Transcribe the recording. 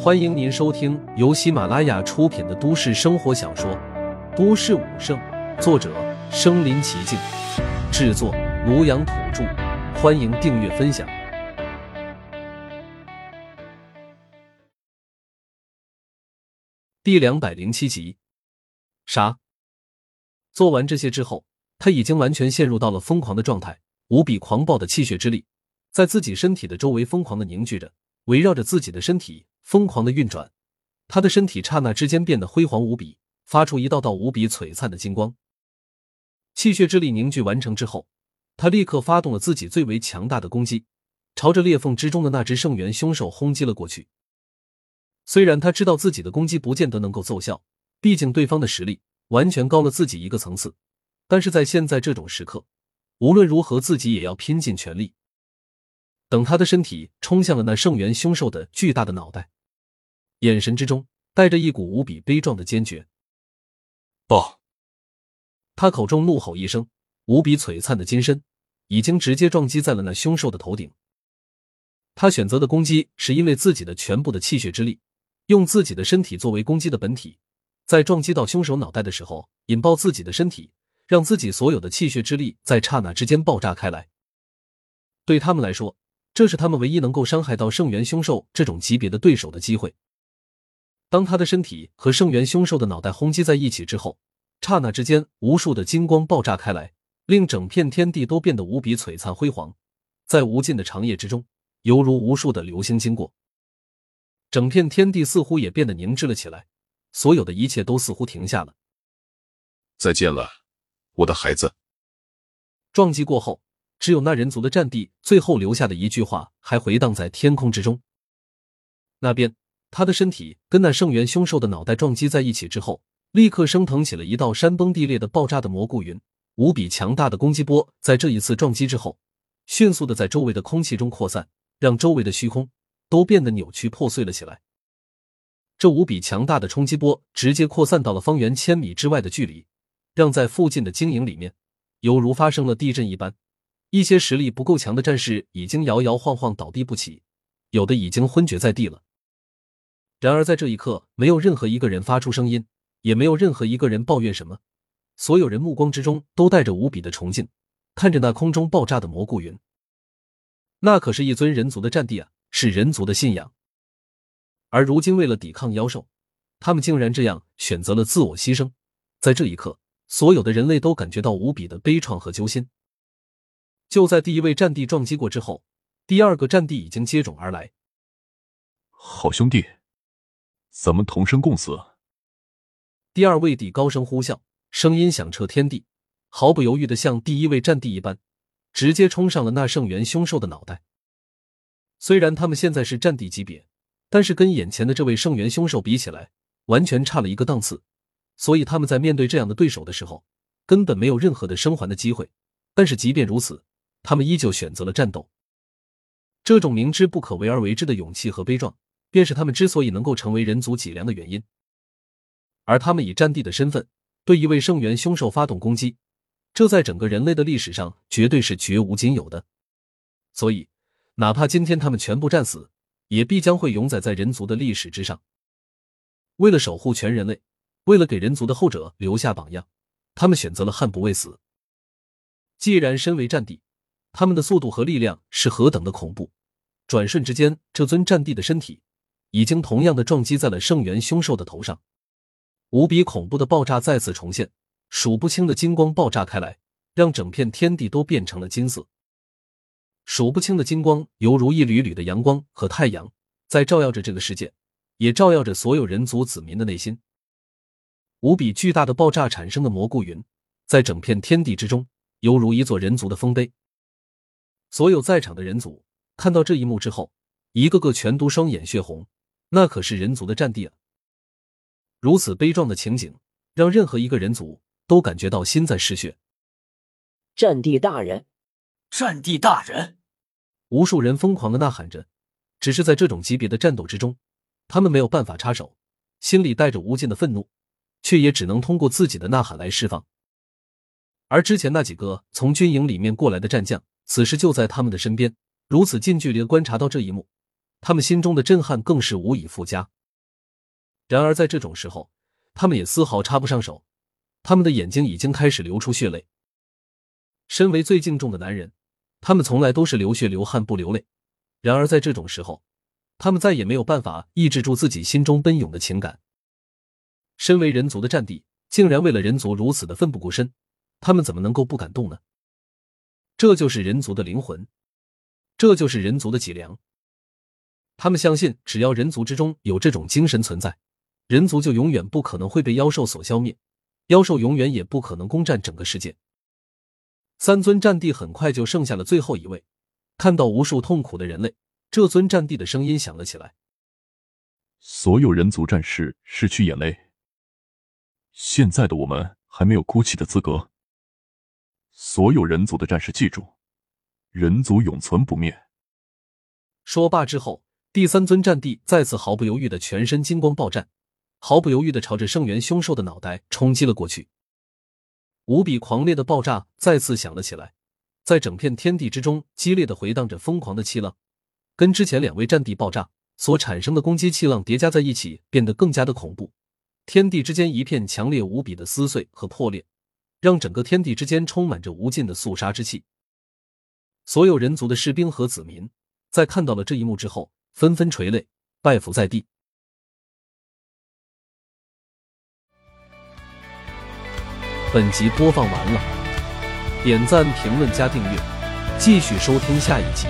欢迎您收听由喜马拉雅出品的都市生活小说《都市武圣》，作者：身临其境，制作：庐阳土著。欢迎订阅分享。第两百零七集，啥？做完这些之后，他已经完全陷入到了疯狂的状态，无比狂暴的气血之力在自己身体的周围疯狂的凝聚着，围绕着自己的身体。疯狂的运转，他的身体刹那之间变得辉煌无比，发出一道道无比璀璨的金光。气血之力凝聚完成之后，他立刻发动了自己最为强大的攻击，朝着裂缝之中的那只圣元凶兽轰击了过去。虽然他知道自己的攻击不见得能够奏效，毕竟对方的实力完全高了自己一个层次，但是在现在这种时刻，无论如何自己也要拼尽全力。等他的身体冲向了那圣元凶兽的巨大的脑袋。眼神之中带着一股无比悲壮的坚决。不！他口中怒吼一声，无比璀璨的金身已经直接撞击在了那凶兽的头顶。他选择的攻击是因为自己的全部的气血之力，用自己的身体作为攻击的本体，在撞击到凶手脑袋的时候，引爆自己的身体，让自己所有的气血之力在刹那之间爆炸开来。对他们来说，这是他们唯一能够伤害到圣元凶兽这种级别的对手的机会。当他的身体和圣元凶兽的脑袋轰击在一起之后，刹那之间，无数的金光爆炸开来，令整片天地都变得无比璀璨辉煌。在无尽的长夜之中，犹如无数的流星经过，整片天地似乎也变得凝滞了起来，所有的一切都似乎停下了。再见了，我的孩子。撞击过后，只有那人族的战地最后留下的一句话还回荡在天空之中。那边。他的身体跟那圣元凶兽的脑袋撞击在一起之后，立刻升腾起了一道山崩地裂的爆炸的蘑菇云，无比强大的攻击波在这一次撞击之后，迅速的在周围的空气中扩散，让周围的虚空都变得扭曲破碎了起来。这无比强大的冲击波直接扩散到了方圆千米之外的距离，让在附近的经营里面犹如发生了地震一般，一些实力不够强的战士已经摇摇晃晃倒地不起，有的已经昏厥在地了。然而，在这一刻，没有任何一个人发出声音，也没有任何一个人抱怨什么。所有人目光之中都带着无比的崇敬，看着那空中爆炸的蘑菇云。那可是一尊人族的战地啊，是人族的信仰。而如今，为了抵抗妖兽，他们竟然这样选择了自我牺牲。在这一刻，所有的人类都感觉到无比的悲怆和揪心。就在第一位战地撞击过之后，第二个战地已经接踵而来。好兄弟。咱们同生共死。第二位帝高声呼啸，声音响彻天地，毫不犹豫的像第一位战帝一般，直接冲上了那圣元凶兽的脑袋。虽然他们现在是战帝级别，但是跟眼前的这位圣元凶兽比起来，完全差了一个档次。所以他们在面对这样的对手的时候，根本没有任何的生还的机会。但是即便如此，他们依旧选择了战斗。这种明知不可为而为之的勇气和悲壮。便是他们之所以能够成为人族脊梁的原因，而他们以战地的身份对一位圣元凶兽发动攻击，这在整个人类的历史上绝对是绝无仅有的。所以，哪怕今天他们全部战死，也必将会永载在人族的历史之上。为了守护全人类，为了给人族的后者留下榜样，他们选择了悍不畏死。既然身为战地，他们的速度和力量是何等的恐怖，转瞬之间，这尊战地的身体。已经同样的撞击在了圣元凶兽的头上，无比恐怖的爆炸再次重现，数不清的金光爆炸开来，让整片天地都变成了金色。数不清的金光犹如一缕缕的阳光和太阳，在照耀着这个世界，也照耀着所有人族子民的内心。无比巨大的爆炸产生的蘑菇云，在整片天地之中，犹如一座人族的丰碑。所有在场的人族看到这一幕之后，一个个全都双眼血红。那可是人族的战地啊！如此悲壮的情景，让任何一个人族都感觉到心在失血。战地大人，战地大人！无数人疯狂的呐喊着。只是在这种级别的战斗之中，他们没有办法插手，心里带着无尽的愤怒，却也只能通过自己的呐喊来释放。而之前那几个从军营里面过来的战将，此时就在他们的身边，如此近距离的观察到这一幕。他们心中的震撼更是无以复加。然而，在这种时候，他们也丝毫插不上手，他们的眼睛已经开始流出血泪。身为最敬重的男人，他们从来都是流血流汗不流泪。然而，在这种时候，他们再也没有办法抑制住自己心中奔涌的情感。身为人族的战地，竟然为了人族如此的奋不顾身，他们怎么能够不感动呢？这就是人族的灵魂，这就是人族的脊梁。他们相信，只要人族之中有这种精神存在，人族就永远不可能会被妖兽所消灭，妖兽永远也不可能攻占整个世界。三尊战帝很快就剩下了最后一位，看到无数痛苦的人类，这尊战帝的声音响了起来：“所有人族战士拭去眼泪。”现在的我们还没有哭泣的资格。所有人族的战士，记住，人族永存不灭。说罢之后，第三尊战帝再次毫不犹豫的全身金光爆绽，毫不犹豫的朝着圣元凶兽的脑袋冲击了过去。无比狂烈的爆炸再次响了起来，在整片天地之中激烈的回荡着疯狂的气浪，跟之前两位战帝爆炸所产生的攻击气浪叠加在一起，变得更加的恐怖。天地之间一片强烈无比的撕碎和破裂，让整个天地之间充满着无尽的肃杀之气。所有人族的士兵和子民在看到了这一幕之后，纷纷垂泪拜伏在地。本集播放完了，点赞、评论、加订阅，继续收听下一集。